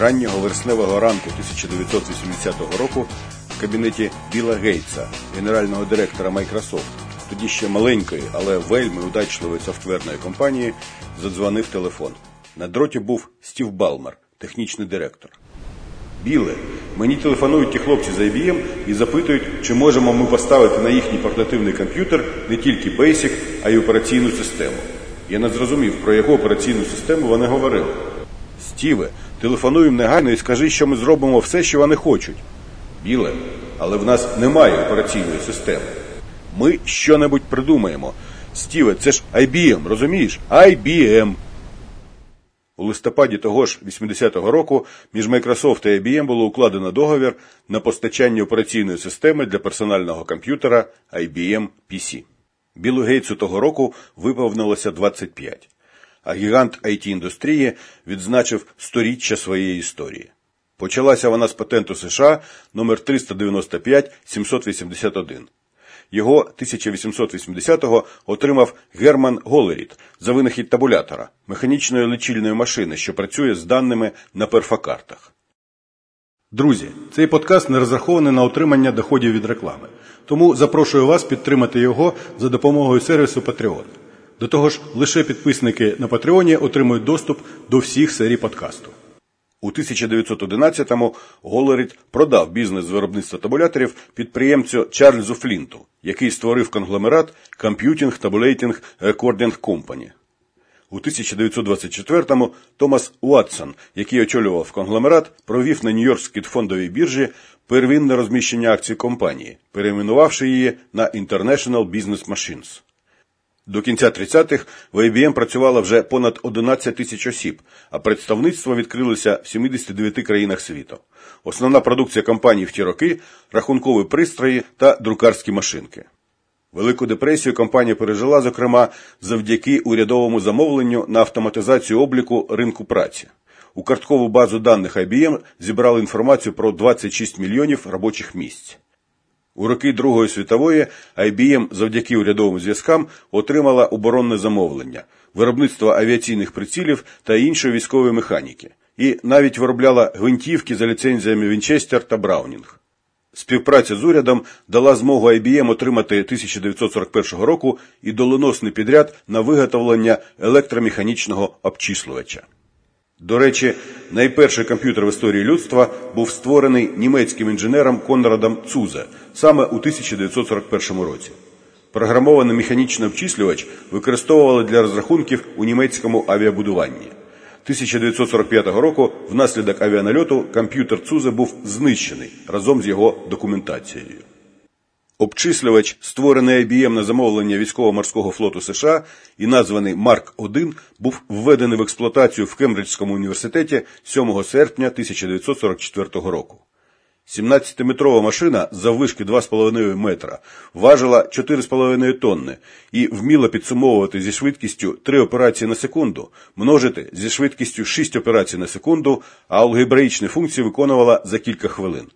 раннього вересневого ранку 1980 року в кабінеті Біла Гейтса, генерального директора Microsoft, тоді ще маленької, але вельми удачливої софтверної компанії, задзвонив телефон. На дроті був Стів Балмер, технічний директор. Біле, мені телефонують ті хлопці з IBM і запитують, чи можемо ми поставити на їхній портативний комп'ютер не тільки Basic, а й операційну систему. Я не зрозумів, про яку операційну систему вони говорили. Стіве, телефонуй їм негайно і скажи, що ми зробимо все, що вони хочуть. Біле, але в нас немає операційної системи. Ми що-небудь придумаємо. Стіве, це ж IBM, розумієш? IBM. У листопаді того ж 80-го року між Microsoft і IBM було укладено договір на постачання операційної системи для персонального комп'ютера IBM PC. Білу Гейтсу того року виповнилося 25, а гігант it індустрії відзначив сторіччя своєї історії. Почалася вона з патенту США номер 395 781 його 1880-го отримав Герман Голеріт за винахід табулятора, механічної лічильної машини, що працює з даними на перфокартах. Друзі, цей подкаст не розрахований на отримання доходів від реклами. Тому запрошую вас підтримати його за допомогою сервісу Patreon. До того ж, лише підписники на Патреоні отримують доступ до всіх серій подкасту. У 1911-му Голеріт продав бізнес з виробництва табуляторів підприємцю Чарльзу Флінту, який створив конгломерат Computing Tabulating Recording Company. У 1924-му Томас Уатсон, який очолював конгломерат, провів на Нью-Йоркській фондовій біржі первинне розміщення акцій компанії, перейменувавши її на International Business Machines. До кінця 30-х в IBM працювало вже понад 11 тисяч осіб, а представництво відкрилося в 79 країнах світу. Основна продукція компанії в ті роки рахункові пристрої та друкарські машинки. Велику депресію компанія пережила, зокрема, завдяки урядовому замовленню на автоматизацію обліку ринку праці. У карткову базу даних IBM зібрали інформацію про 26 мільйонів робочих місць. У роки Другої світової IBM завдяки урядовим зв'язкам отримала оборонне замовлення, виробництво авіаційних прицілів та іншої військової механіки, і навіть виробляла гвинтівки за ліцензіями Вінчестер та Браунінг. Співпраця з урядом дала змогу IBM отримати 1941 року і доленосний підряд на виготовлення електромеханічного обчислювача. До речі, найперший комп'ютер в історії людства був створений німецьким інженером Конрадом Цузе саме у 1941 році. Програмований механічний обчислювач використовували для розрахунків у німецькому авіабудуванні. 1945 року внаслідок авіанальоту комп'ютер Цузе був знищений разом з його документацією. Обчислювач, створений IBM на замовлення військово-морського флоту США і названий Марк 1 був введений в експлуатацію в Кембриджському університеті 7 серпня 1944 року. 17-метрова машина заввишки 2,5 метра важила 4,5 тонни і вміла підсумовувати зі швидкістю 3 операції на секунду, множити зі швидкістю 6 операцій на секунду, а алгебраїчні функції виконувала за кілька хвилин.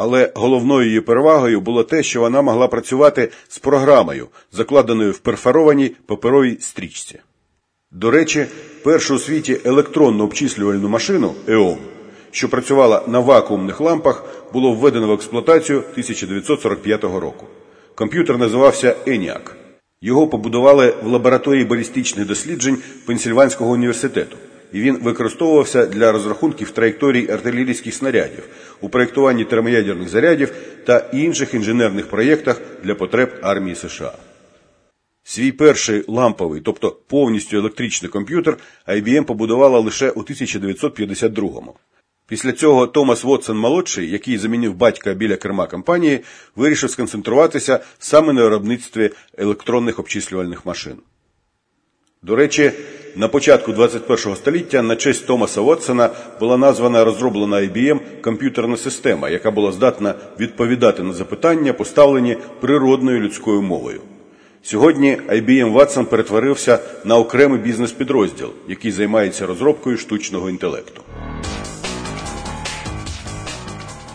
Але головною її перевагою було те, що вона могла працювати з програмою, закладеною в перфорованій паперовій стрічці. До речі, першу у світі електронну обчислювальну машину ЕОМ, що працювала на вакуумних лампах, було введено в експлуатацію 1945 року. Комп'ютер називався ENIAC. Його побудували в лабораторії балістичних досліджень Пенсільванського університету і він використовувався для розрахунків траєкторій артилерійських снарядів у проєктуванні термоядерних зарядів та інших інженерних проєктах для потреб армії США. Свій перший ламповий, тобто повністю електричний комп'ютер, IBM побудувала лише у 1952-му. Після цього Томас Вотсон молодший, який замінив батька біля керма компанії, вирішив сконцентруватися саме на виробництві електронних обчислювальних машин. До речі, на початку 21 століття на честь Томаса Вотсона була названа розроблена IBM комп'ютерна система, яка була здатна відповідати на запитання, поставлені природною людською мовою. Сьогодні IBM Watson перетворився на окремий бізнес-підрозділ, який займається розробкою штучного інтелекту.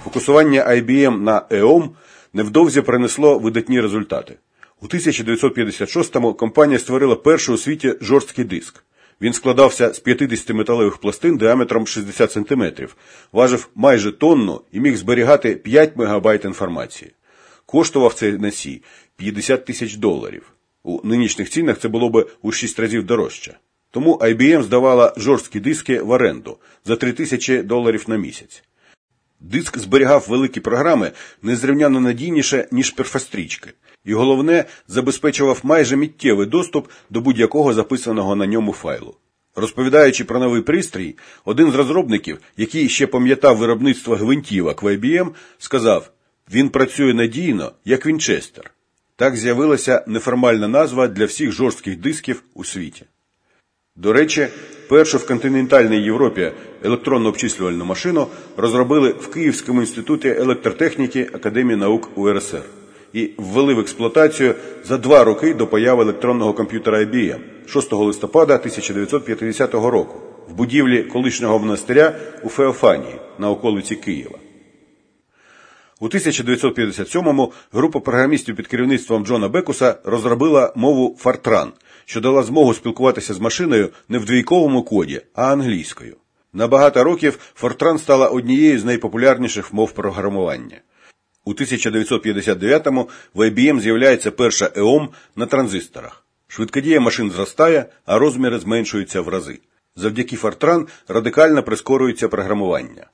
Фокусування IBM на EOM невдовзі принесло видатні результати. У 1956-му компанія створила перший у світі жорсткий диск. Він складався з 50 металевих пластин діаметром 60 см, важив майже тонну і міг зберігати 5 МБ інформації. Коштував цей носій 50 тисяч доларів. У нинішніх цінах це було б у 6 разів дорожче. Тому IBM здавала жорсткі диски в оренду за 3 тисячі доларів на місяць. Диск зберігав великі програми незрівняно надійніше, ніж перфострічки, і головне, забезпечував майже миттєвий доступ до будь-якого записаного на ньому файлу. Розповідаючи про новий пристрій, один з розробників, який ще пам'ятав виробництво гвинтівок в IBM, сказав: він працює надійно, як Вінчестер. Так з'явилася неформальна назва для всіх жорстких дисків у світі. До речі, першу в континентальній Європі електронну обчислювальну машину розробили в Київському інституті електротехніки Академії наук УРСР і ввели в експлуатацію за два роки до появи електронного комп'ютера IBM 6 листопада 1950 року в будівлі колишнього монастиря у Феофанії на околиці Києва. У 1957-му група програмістів під керівництвом Джона Бекуса розробила мову Фартран, що дала змогу спілкуватися з машиною не в двійковому коді, а англійською. На багато років Фортран стала однією з найпопулярніших мов програмування. У 1959-му в IBM з'являється перша EOM на транзисторах. Швидкодія машин зростає, а розміри зменшуються в рази. Завдяки Фортран радикально прискорюється програмування.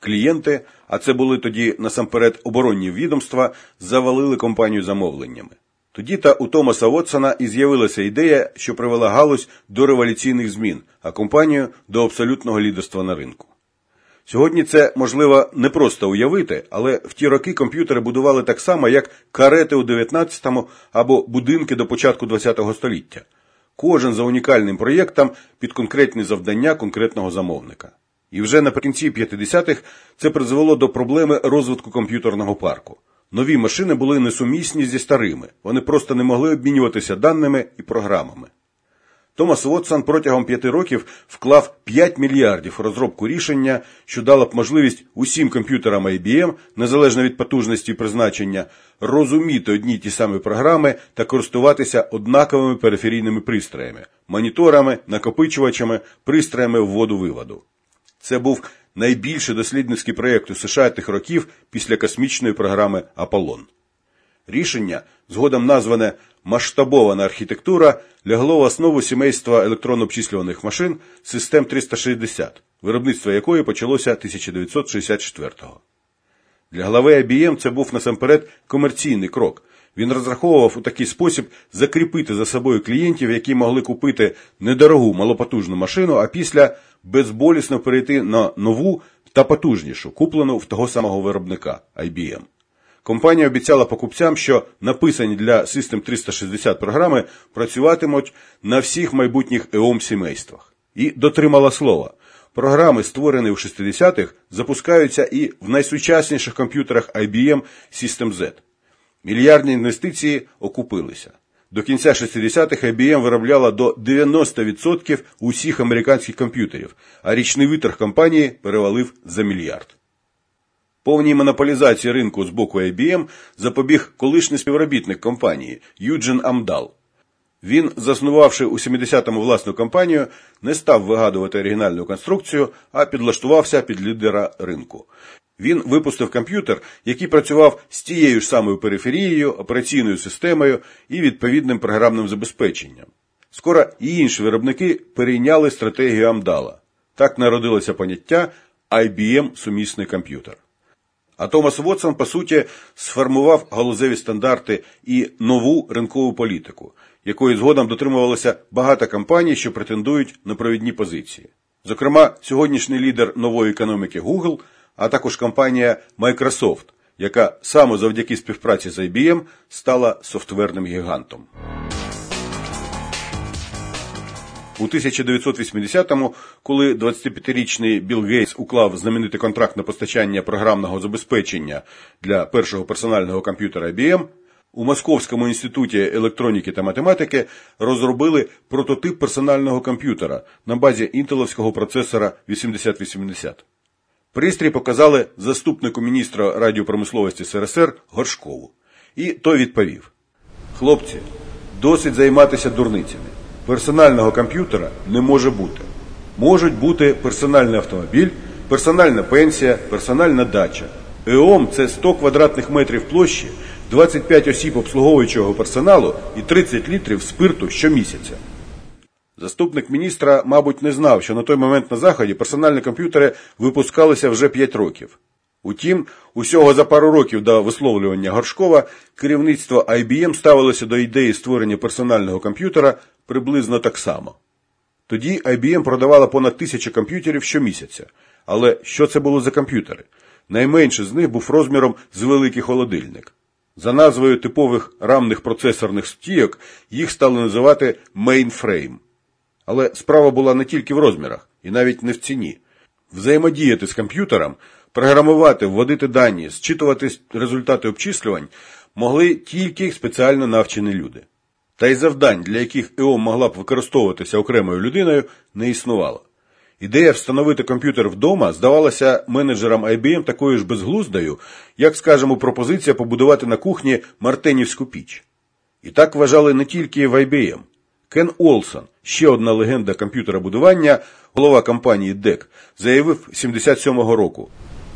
Клієнти, а це були тоді насамперед оборонні відомства, завалили компанію замовленнями. Тоді та у Томаса Вотсона і з'явилася ідея, що привела галузь до революційних змін, а компанію до абсолютного лідерства на ринку. Сьогодні це можливо не просто уявити, але в ті роки комп'ютери будували так само, як карети у 19-му або будинки до початку ХХ століття. Кожен за унікальним проєктом під конкретні завдання конкретного замовника. І вже наприкінці 50-х це призвело до проблеми розвитку комп'ютерного парку. Нові машини були несумісні зі старими, вони просто не могли обмінюватися даними і програмами. Томас Вотсон протягом п'яти років вклав 5 мільярдів у розробку рішення, що дало б можливість усім комп'ютерам IBM, незалежно від потужності і призначення, розуміти одні й ті самі програми та користуватися однаковими периферійними пристроями, моніторами, накопичувачами, пристроями вводу-виводу. Це був найбільший дослідницький проєкт у США тих років після космічної програми Аполлон. Рішення, згодом назване масштабована архітектура, лягло в основу сімейства електронно-обчислюваних машин систем 360, виробництво якої почалося 1964-го. Для глави IBM це був насамперед комерційний крок. Він розраховував у такий спосіб закріпити за собою клієнтів, які могли купити недорогу малопотужну машину, а після безболісно перейти на нову та потужнішу, куплену в того самого виробника IBM. Компанія обіцяла покупцям, що написані для System 360 програми працюватимуть на всіх майбутніх EOM сімействах. І дотримала слова. Програми, створені в 60-х, запускаються і в найсучасніших комп'ютерах IBM System Z. Мільярдні інвестиції окупилися. До кінця 60-х IBM виробляла до 90% усіх американських комп'ютерів, а річний витраг компанії перевалив за мільярд. Повній монополізації ринку з боку IBM запобіг колишній співробітник компанії Юджин Амдал. Він, заснувавши у 70-му власну компанію, не став вигадувати оригінальну конструкцію, а підлаштувався під лідера ринку. Він випустив комп'ютер, який працював з тією ж самою периферією, операційною системою і відповідним програмним забезпеченням. Скоро і інші виробники перейняли стратегію Амдала. Так народилося поняття IBM сумісний комп'ютер. А Томас Вотсон, по суті, сформував галузеві стандарти і нову ринкову політику, якої згодом дотримувалося багато компаній, що претендують на провідні позиції. Зокрема, сьогоднішній лідер нової економіки Google, а також компанія Microsoft, яка саме завдяки співпраці з IBM стала софтверним гігантом. У 1980-му, коли 25-річний Білл Гейтс уклав знаменитий контракт на постачання програмного забезпечення для першого персонального комп'ютера IBM, у Московському інституті електроніки та математики розробили прототип персонального комп'ютера на базі інтеловського процесора 8080. Пристрій показали заступнику міністра радіопромисловості СРСР Горшкову. І той відповів: Хлопці, досить займатися дурницями. Персонального комп'ютера не може бути. Можуть бути персональний автомобіль, персональна пенсія, персональна дача. ЕОМ це 100 квадратних метрів площі, 25 осіб обслуговуючого персоналу і 30 літрів спирту щомісяця. Заступник міністра, мабуть, не знав, що на той момент на заході персональні комп'ютери випускалися вже 5 років. Утім, усього за пару років до висловлювання Горшкова керівництво IBM ставилося до ідеї створення персонального комп'ютера приблизно так само. Тоді IBM продавала понад тисячу комп'ютерів щомісяця. Але що це було за комп'ютери? Найменший з них був розміром з великий холодильник. За назвою типових рамних процесорних стійок їх стали називати mainframe. Але справа була не тільки в розмірах, і навіть не в ціні. Взаємодіяти з комп'ютером, програмувати, вводити дані, зчитувати результати обчислювань могли тільки спеціально навчені люди. Та й завдань, для яких ЕО могла б використовуватися окремою людиною, не існувало. Ідея встановити комп'ютер вдома здавалася менеджерам IBM такою ж безглуздою, як, скажімо, пропозиція побудувати на кухні Мартенівську піч. І так вважали не тільки в IBM. Кен Олсон, ще одна легенда комп'ютеробудування, голова компанії DEC, заявив 77-го року.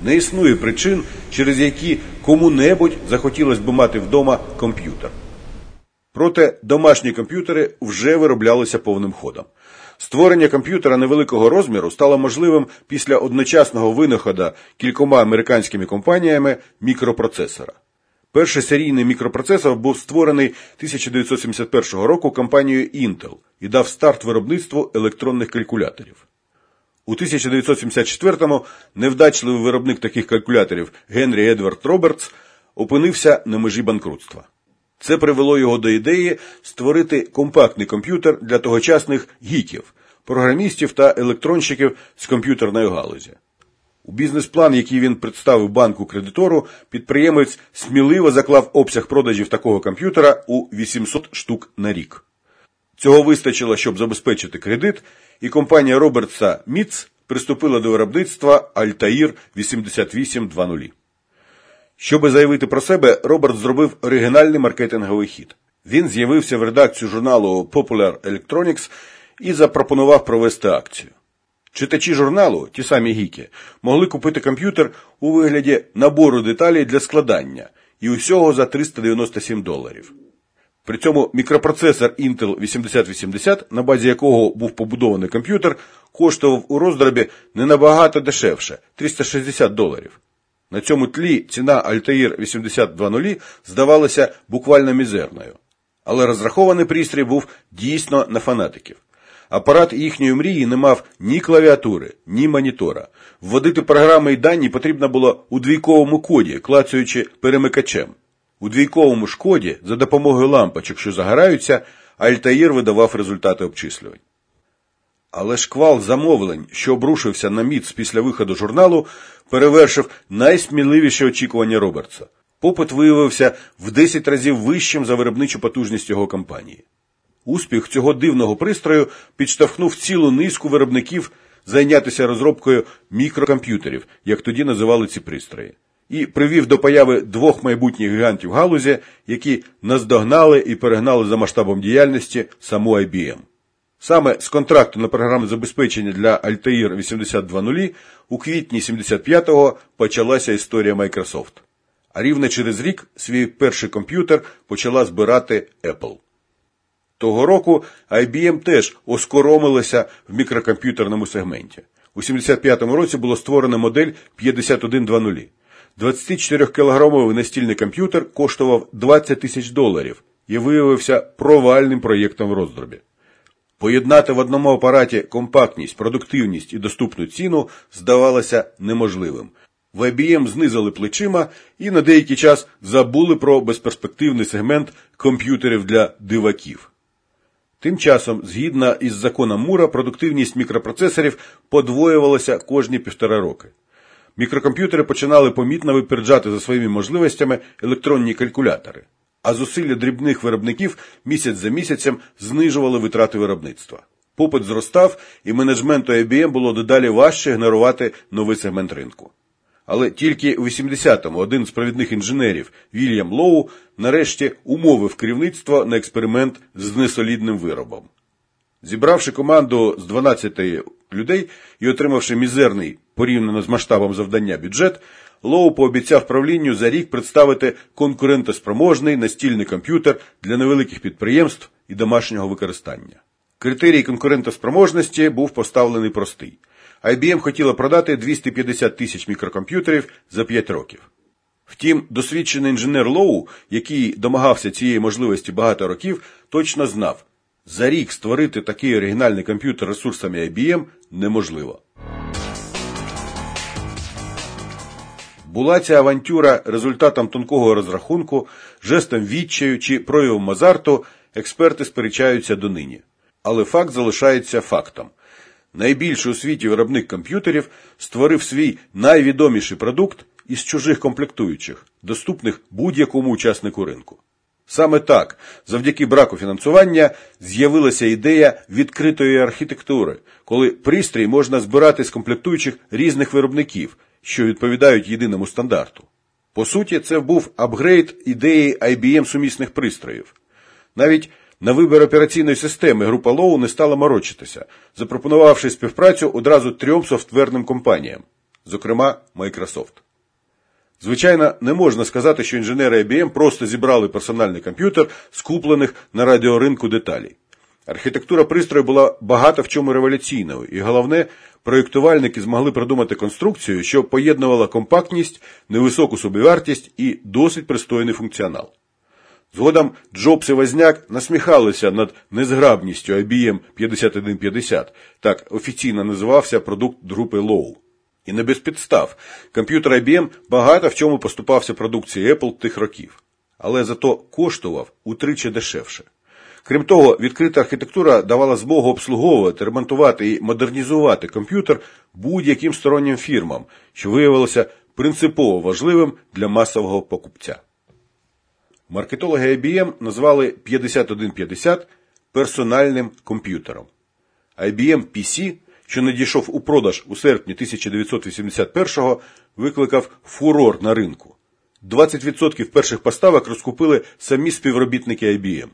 Не існує причин, через які кому-небудь захотілося б мати вдома комп'ютер. Проте домашні комп'ютери вже вироблялися повним ходом. Створення комп'ютера невеликого розміру стало можливим після одночасного винаходу кількома американськими компаніями мікропроцесора. Перший серійний мікропроцесор був створений 1971 року компанією Intel і дав старт виробництву електронних калькуляторів. У 1974-му невдачливий виробник таких калькуляторів Генрі Едвард Робертс опинився на межі банкрутства. Це привело його до ідеї створити компактний комп'ютер для тогочасних гіків, програмістів та електронщиків з комп'ютерної галузі. У бізнес-план, який він представив банку кредитору, підприємець сміливо заклав обсяг продажів такого комп'ютера у 800 штук на рік. Цього вистачило, щоб забезпечити кредит, і компанія Робертса Міц приступила до виробництва Altair 8820. Щоби заявити про себе, Роберт зробив оригінальний маркетинговий хід. Він з'явився в редакцію журналу Popular Electronics і запропонував провести акцію. Читачі журналу, ті самі гіки, могли купити комп'ютер у вигляді набору деталей для складання і усього за 397 доларів. При цьому мікропроцесор Intel 8080, на базі якого був побудований комп'ютер, коштував у роздробі не набагато дешевше 360 доларів. На цьому тлі ціна Altair 8200 здавалася буквально мізерною. Але розрахований пристрій був дійсно на фанатиків. Апарат їхньої мрії не мав ні клавіатури, ні монітора. Вводити програми і дані потрібно було у двійковому коді, клацаючи перемикачем. У двійковому ж коді за допомогою лампочок, що загораються, Альтаїр видавав результати обчислювань. Але шквал замовлень, що обрушився на міц після виходу журналу, перевершив найсміливіші очікування Робертса. Попит виявився в 10 разів вищим за виробничу потужність його компанії. Успіх цього дивного пристрою підштовхнув цілу низку виробників зайнятися розробкою мікрокомп'ютерів, як тоді називали ці пристрої, і привів до появи двох майбутніх гігантів галузі, які наздогнали і перегнали за масштабом діяльності саму IBM. Саме з контракту на програмне забезпечення для Altair 8200 у квітні 75-го почалася історія Microsoft. А рівно через рік свій перший комп'ютер почала збирати Apple. Того року IBM теж оскоромилася в мікрокомп'ютерному сегменті. У 75-му році було створено модель 5120. 24-кілограмовий настільний комп'ютер коштував 20 тисяч доларів і виявився провальним проєктом в роздробі. Поєднати в одному апараті компактність, продуктивність і доступну ціну здавалося неможливим. В IBM знизили плечима і на деякий час забули про безперспективний сегмент комп'ютерів для диваків. Тим часом, згідно із законом Мура, продуктивність мікропроцесорів подвоювалася кожні півтора роки. Мікрокомп'ютери починали помітно випереджати за своїми можливостями електронні калькулятори а зусилля дрібних виробників місяць за місяцем знижували витрати виробництва. Попит зростав, і менеджменту IBM було дедалі важче ігнорувати новий сегмент ринку. Але тільки у 80-му один з провідних інженерів Вільям Лоу нарешті умовив керівництво на експеримент з несолідним виробом. Зібравши команду з 12 людей і отримавши мізерний порівняно з масштабом завдання бюджет, Лоу пообіцяв правлінню за рік представити конкурентоспроможний настільний комп'ютер для невеликих підприємств і домашнього використання. Критерій конкурентоспроможності був поставлений простий. IBM хотіла продати 250 тисяч мікрокомп'ютерів за 5 років. Втім, досвідчений інженер Лоу, який домагався цієї можливості багато років, точно знав, за рік створити такий оригінальний комп'ютер ресурсами IBM неможливо. Була ця авантюра результатом тонкого розрахунку, жестом відчаю чи проявом азарту, експерти сперечаються донині. Але факт залишається фактом. Найбільший у світі виробник комп'ютерів створив свій найвідоміший продукт із чужих комплектуючих, доступних будь-якому учаснику ринку. Саме так, завдяки браку фінансування, з'явилася ідея відкритої архітектури, коли пристрій можна збирати з комплектуючих різних виробників, що відповідають єдиному стандарту. По суті, це був апгрейд ідеї IBM сумісних пристроїв. Навіть на вибір операційної системи група Лоу не стала морочитися, запропонувавши співпрацю одразу трьом софтверним компаніям, зокрема Microsoft. Звичайно, не можна сказати, що інженери IBM просто зібрали персональний комп'ютер з куплених на радіоринку деталей. Архітектура пристрою була багато в чому революційною, і головне, проєктувальники змогли придумати конструкцію, що поєднувала компактність, невисоку собівартість і досить пристойний функціонал. Згодом Джобс і Возняк насміхалися над незграбністю IBM 5150, так офіційно називався продукт групи Лоу. І не без підстав. Комп'ютер IBM багато в чому поступався продукції Apple тих років, але зато коштував утричі дешевше. Крім того, відкрита архітектура давала змогу обслуговувати, ремонтувати і модернізувати комп'ютер будь-яким стороннім фірмам, що виявилося принципово важливим для масового покупця. Маркетологи IBM назвали 5150 персональним комп'ютером. IBM PC, що надійшов у продаж у серпні 1981-го, викликав фурор на ринку. 20% перших поставок розкупили самі співробітники IBM.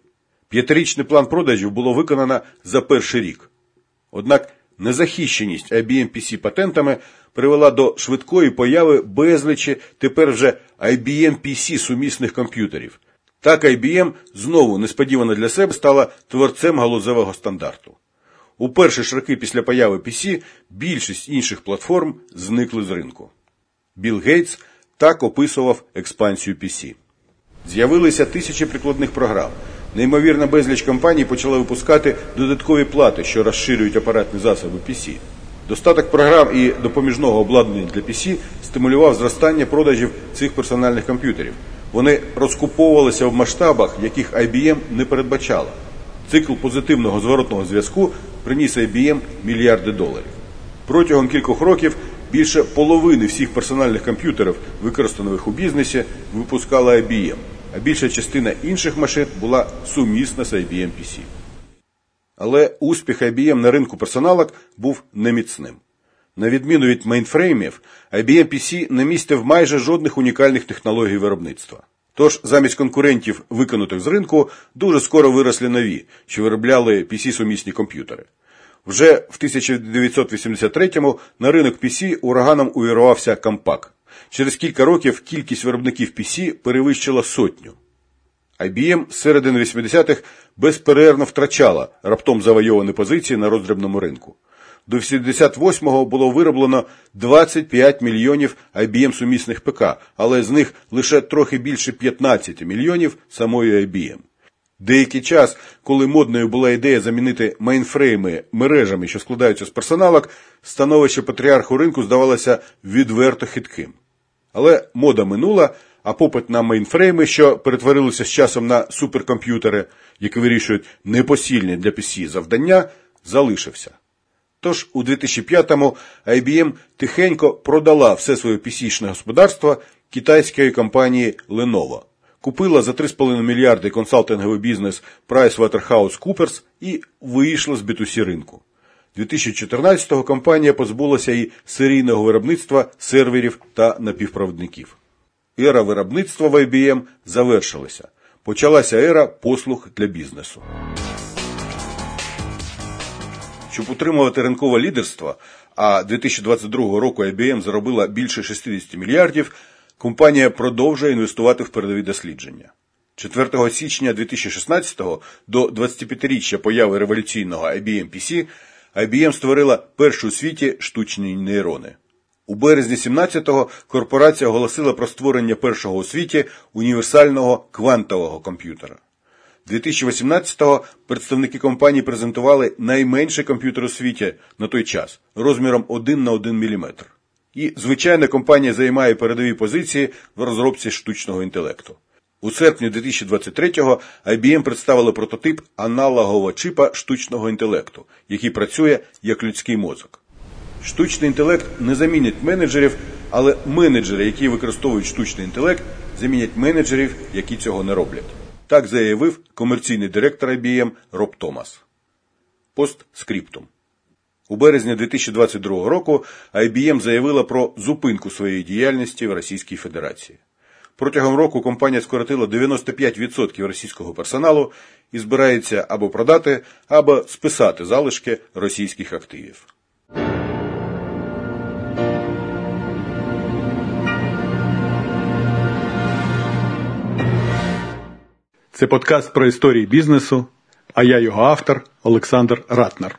П'ятирічний план продажів було виконано за перший рік. Однак незахищеність IBM PC патентами привела до швидкої появи безлічі тепер вже IBM PC сумісних комп'ютерів. Так IBM знову несподівано для себе стала творцем галузевого стандарту. У перші ж роки після появи PC більшість інших платформ зникли з ринку. Білл Гейтс так описував експансію PC. З'явилися тисячі прикладних програм. Неймовірна безліч компаній почали випускати додаткові плати, що розширюють апаратні засоби PC. Достаток програм і допоміжного обладнання для PC стимулював зростання продажів цих персональних комп'ютерів. Вони розкуповувалися в масштабах, яких IBM не передбачала. Цикл позитивного зворотного зв'язку приніс IBM мільярди доларів. Протягом кількох років більше половини всіх персональних комп'ютерів, використаних у бізнесі, випускала IBM а більша частина інших машин була сумісна з IBM PC. Але успіх IBM на ринку персоналок був неміцним. На відміну від мейнфреймів, IBM PC не містив майже жодних унікальних технологій виробництва. Тож замість конкурентів, виконутих з ринку, дуже скоро виросли нові, що виробляли PC-сумісні комп'ютери. Вже в 1983-му на ринок PC ураганом увірвався Compaq. Через кілька років кількість виробників PC перевищила сотню. IBM з середини 80-х безперервно втрачала раптом завойовані позиції на роздрібному ринку. До 88-го було вироблено 25 мільйонів IBM сумісних ПК, але з них лише трохи більше 15 мільйонів самої IBM. Деякий час, коли модною була ідея замінити мейнфрейми мережами, що складаються з персоналок, становище патріарху ринку здавалося відверто хитким. Але мода минула, а попит на мейнфрейми, що перетворилися з часом на суперкомп'ютери, які вирішують непосільні для PC завдання, залишився. Тож у 2005-му IBM тихенько продала все своє PC-шне господарство китайської компанії Lenovo. Купила за 3,5 мільярди консалтинговий бізнес PricewaterhouseCoopers і вийшла з B2C ринку. 2014-го компанія позбулася і серійного виробництва серверів та напівпровідників. Ера виробництва в IBM завершилася. Почалася ера послуг для бізнесу. Щоб утримувати ринкове лідерство, а 2022 року IBM заробила більше 60 мільярдів, компанія продовжує інвестувати в передові дослідження. 4 січня 2016 до 25-річчя появи революційного IBM PC IBM створила першу у світі штучні нейрони. У березні 17-го корпорація оголосила про створення першого у світі універсального квантового комп'ютера. 2018-го представники компанії презентували найменший комп'ютер у світі на той час розміром 1 на 1 мм. І, звичайно, компанія займає передові позиції в розробці штучного інтелекту. У серпні 2023-го IBM представила прототип аналогового чипа штучного інтелекту, який працює як людський мозок. Штучний інтелект не замінить менеджерів, але менеджери, які використовують штучний інтелект, замінять менеджерів, які цього не роблять. Так заявив комерційний директор IBM Роб Томас. Постскриптум. У березні 2022 року IBM заявила про зупинку своєї діяльності в Російській Федерації. Протягом року компанія скоротила 95% російського персоналу і збирається або продати, або списати залишки російських активів. Це подкаст про історії бізнесу, а я його автор Олександр Ратнер.